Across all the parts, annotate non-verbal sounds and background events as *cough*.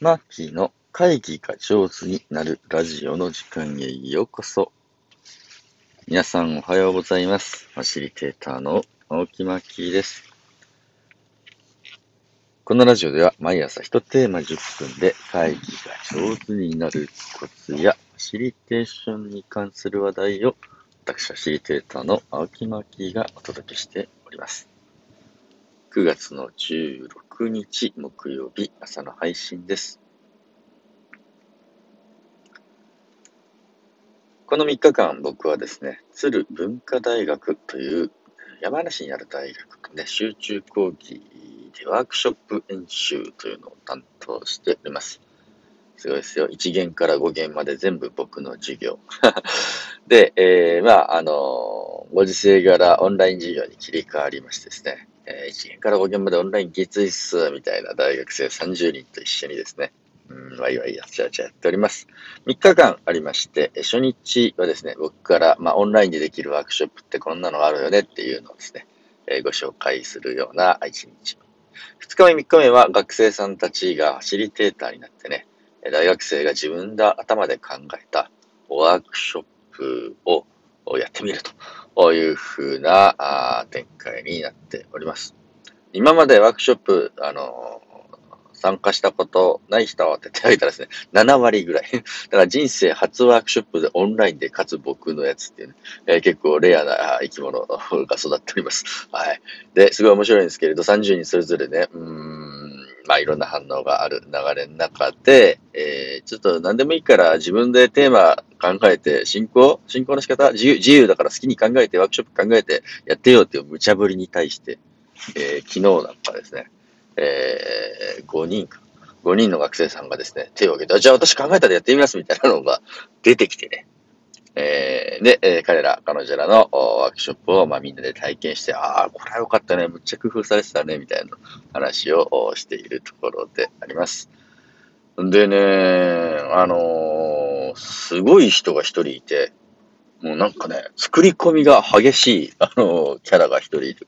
マーキーの会議が上手になるラジオの時間へようこそ。皆さんおはようございます。ファシリテーターの青木マーキーです。このラジオでは毎朝1テーマ10分で会議が上手になるコツやファシリテーションに関する話題を私、ファシリテーターの青木マーキーがお届けしております。9月の16日木曜日朝の配信です。この3日間僕はですね、鶴文化大学という山梨にある大学で集中講義でワークショップ演習というのを担当しております。すごいですよ。1限から5限まで全部僕の授業。*laughs* で、えー、まあ、あのご時世柄オンライン授業に切り替わりましてですね、えー、1限から5限までオンラインきついっす、みたいな大学生30人と一緒にですね、うん、ワイワイやっちゃうちゃやっております。3日間ありまして、初日はですね、僕から、まあ、オンラインでできるワークショップってこんなのがあるよねっていうのをですね、えー、ご紹介するような1日。2日目、3日目は学生さんたちがファシリテーターになってね、大学生が自分で頭で考えたワークショップをやってみるというふうな展開になっております。今までワークショップ、あの参加したことない人はって手を挙げたらですね、7割ぐらい。*laughs* だから人生初ワークショップでオンラインで、かつ僕のやつっていうね、えー、結構レアな生き物が育っております。はい。で、すごい面白いんですけれど、30人それぞれね、うん、まあいろんな反応がある流れの中で、えー、ちょっと何でもいいから自分でテーマ考えて、進行進行の仕方自由自由だから好きに考えて、ワークショップ考えてやってよっていう無茶ぶりに対して、えー、昨日なんかですね、えー、5人か。5人の学生さんがですね、手を挙げて、じゃあ私考えたらやってみますみたいなのが出てきてね。えー、で、えー、彼ら、彼女らのワークショップを、まあ、みんなで体験して、ああ、これはよかったね、むっちゃ工夫されてたね、みたいな話をしているところであります。でね、あのー、すごい人が一人いて、もうなんかね、作り込みが激しい、あの、キャラが一人いて、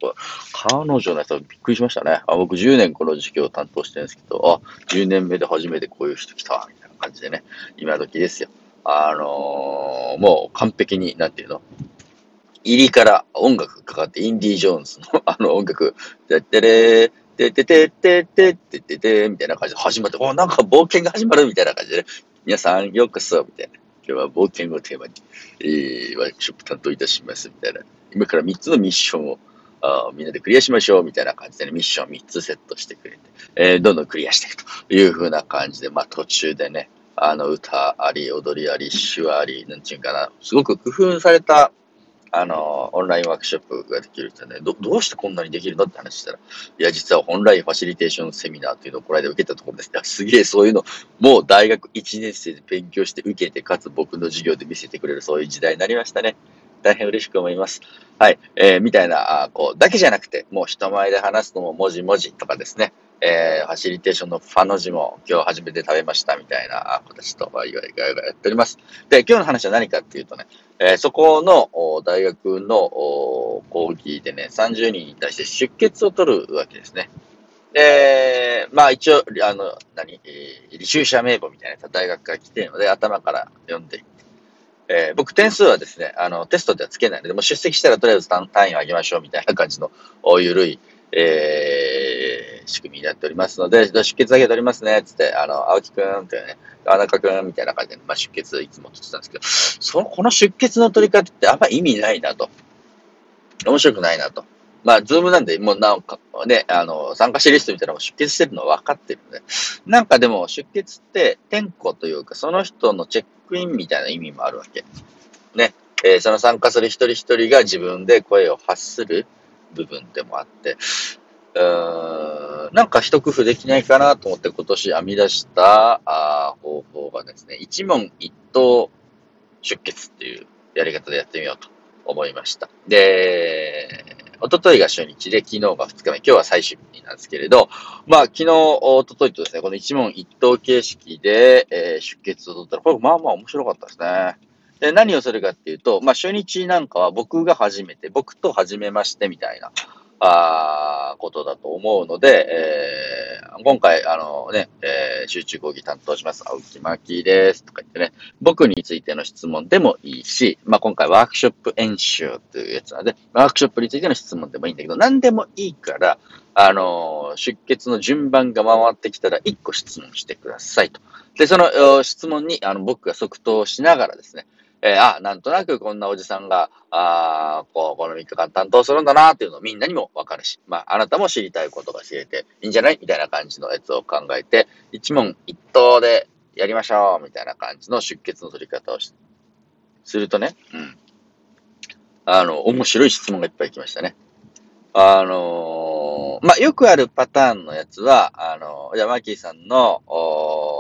彼女の人びっくりしましたね。あ僕10年この授業を担当してるんですけど、あ、10年目で初めてこういう人来た、みたいな感じでね、今時ですよ。あのー、もう完璧に、なんていうの？入りから音楽かかって、インディ・ージョーンズの *laughs* あの音楽、てってれー、ててててててててみたいな感じで始まって、おなんか冒険が始まるみたいな感じでね、皆さんようこそ、みたいな。今日は冒険をテーマに、えー、ワークショップ担当いたします、みたいな。今から3つのミッションをあみんなでクリアしましょう、みたいな感じでね、ミッション3つセットしてくれて、えー、どんどんクリアしていくという風な感じで、まあ途中でね、あの、歌あり、踊りあり、手話あり、なんていうかな、すごく工夫された、あの、オンラインワークショップができる人ね、ど、どうしてこんなにできるのって話したら、いや、実はオンラインファシリテーションセミナーっていうのをこの間受けたところです。すげえそういうの、もう大学1年生で勉強して受けて、かつ僕の授業で見せてくれるそういう時代になりましたね。大変嬉しく思います。はい。えー、みたいな、あこう、だけじゃなくて、もう人前で話すのも文字文字とかですね、えー、ファシリテーションのファの字も今日初めて食べましたみたいな子たちとワイワイガヤガヤやっております。で、今日の話は何かっていうとね、えー、そこの大学の講義でね、30人に対して出血を取るわけですね。で、まあ一応、あの、何、履修者名簿みたいな大学から来てるので、頭から読んでいって、えー、僕点数はですね、あの、テストではつけないので、も出席したらとりあえず単位を上げましょうみたいな感じの、ゆるい、えー、仕組みになっておりますので、出血上げておりますね、つって、あの、青木くんってね、あ中くんみたいな感じで、まあ、出血いつも取ってたんですけど、その、この出血の取り方ってあんま意味ないなと。面白くないなと。まあ、ズームなんで、もうなんか、ね、あの、参加者リストみたいなのも出血してるの分かってるので、なんかでも出血って、点呼というか、その人のチェックインみたいな意味もあるわけ。ね。えー、その参加する一人一人が自分で声を発する部分でもあって、うーん、なんか一工夫できないかなと思って今年編み出したあ方法がですね、一問一答出血っていうやり方でやってみようと思いました。で、一昨日が初日で、昨日が二日目、今日は最終日なんですけれど、まあ、昨日、一昨日とですね、この一問一答形式で、えー、出血を取ったら、これまあまあ面白かったですね。で、何をするかっていうと、まあ、初日なんかは僕が初めて、僕と初めましてみたいな、あことだと思うので、えー、今回、あのね、えー、集中講義担当します、青木真です、とか言ってね、僕についての質問でもいいし、まあ、今回ワークショップ演習というやつなので、ワークショップについての質問でもいいんだけど、何でもいいから、あのー、出血の順番が回ってきたら1個質問してくださいと。で、その質問に、あの、僕が即答しながらですね、えー、あ、なんとなくこんなおじさんが、あこう、この3日間担当するんだなっていうのをみんなにもわかるし、まあ、あなたも知りたいことが知れていいんじゃないみたいな感じのやつを考えて、一問一答でやりましょうみたいな感じの出血の取り方をしするとね、うん。あの、面白い質問がいっぱい来ましたね。あのー、まあ、よくあるパターンのやつは、あのー、山木さんの、お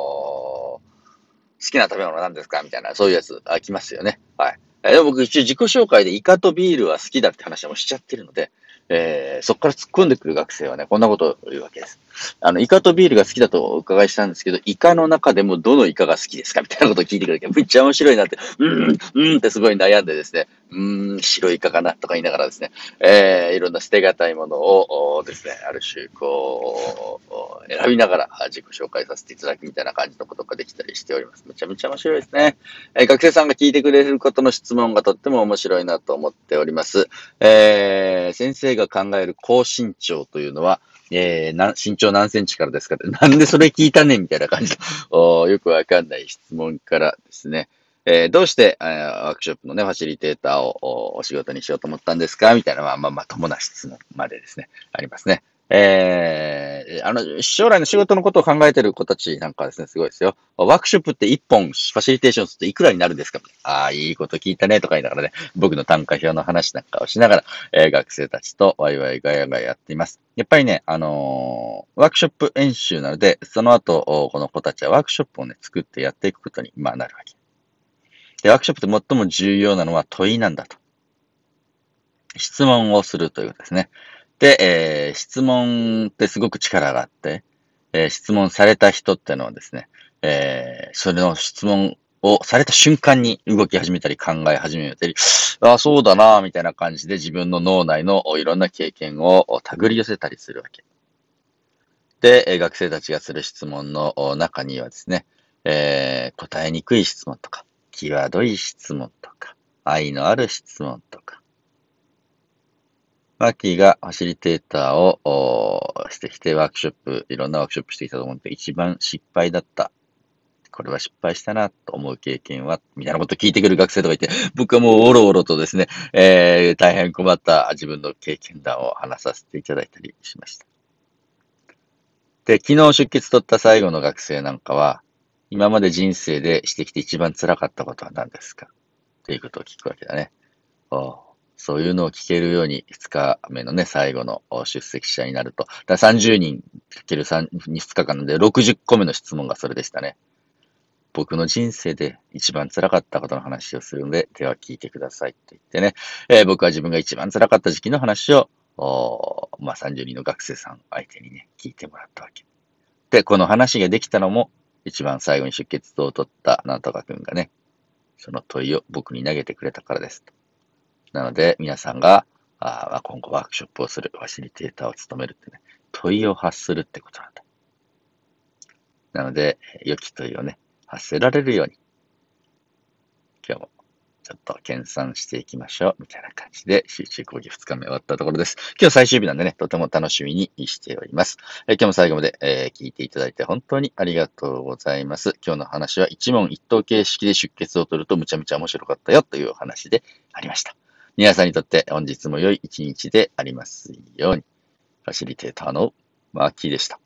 好きな食べ物は何ですか？みたいな、そういうやつ、あ、来ますよね。はい。えでも僕一応自己紹介でイカとビールは好きだって話もしちゃってるので、えー、そこから突っ込んでくる学生はね、こんなことを言うわけです。あの、イカとビールが好きだとお伺いしたんですけど、イカの中でもどのイカが好きですかみたいなことを聞いてくれて、めっちゃ面白いなって、うん、うんってすごい悩んでですね、うん、白イカかなとか言いながらですね、えー、いろんな捨てがたいものをですね、ある種、こう、選びながら自己紹介させていただくみたいな感じのことができたりしております。めちゃめちゃ面白いですね。えー、学生さんが聞いてくれることの質問がとっても面白いなと思っております。えー、先生が考える高身長というのは、えー、な、身長何センチからですかって、*laughs* なんでそれ聞いたねみたいな感じの、*laughs* よくわかんない質問からですね、えー、どうして、えー、ワークショップのね、ファシリテーターをお仕事にしようと思ったんですかみたいな、まあまあまともな質問までですね、ありますね。えー、あの、将来の仕事のことを考えてる子たちなんかですね、すごいですよ。ワークショップって1本ファシリテーションするといくらになるんですか？ああ、いいこと聞いたね、とか言いながらね、僕の単価表の話なんかをしながら、えー、学生たちとワイワイガヤガヤやっています。やっぱりね、あのー、ワークショップ演習なので、その後、この子たちはワークショップをね、作ってやっていくことに、まあ、なるわけ。で、ワークショップって最も重要なのは問いなんだと。質問をするということですね。で、えー、質問ってすごく力があって、えー、質問された人ってのはですね、えー、それの質問をされた瞬間に動き始めたり考え始めたり、ああ、そうだな、みたいな感じで自分の脳内のいろんな経験を手繰り寄せたりするわけ。で、学生たちがする質問の中にはですね、えー、答えにくい質問とか、際どい質問とか、愛のある質問とか、マーキーがファシリテーターをしてきてワークショップ、いろんなワークショップしてきたと思うんで、一番失敗だった。これは失敗したなと思う経験は、みたいなこと聞いてくる学生とかいて、僕はもうおろおろとですね、えー、大変困った自分の経験談を話させていただいたりしました。で、昨日出血取った最後の学生なんかは、今まで人生でしてきて一番辛かったことは何ですか？ということを聞くわけだね。おそういうのを聞けるように、2日目のね、最後の出席者になると。だ30人かける2日間で、60個目の質問がそれでしたね。僕の人生で一番辛かったことの話をするので、では聞いてくださいって言ってね、えー、僕は自分が一番辛かった時期の話を、おまあ、30人の学生さん相手にね、聞いてもらったわけ。で、この話ができたのも、一番最後に出血を取ったなんとかくんがね、その問いを僕に投げてくれたからです。なので、皆さんが、あ今後ワークショップをする、ファシリテーターを務めるってね、問いを発するってことなんだ。なので、良き問いをね、発せられるように、今日もちょっと研鑽していきましょう、みたいな感じで、集中講義2日目終わったところです。今日最終日なんでね、とても楽しみにしております。え今日も最後まで、えー、聞いていただいて本当にありがとうございます。今日の話は一問一答形式で出血を取るとむちゃむちゃ面白かったよというお話でありました。皆さんにとって本日も良い一日でありますように。ファシリテーターのマーキーでした。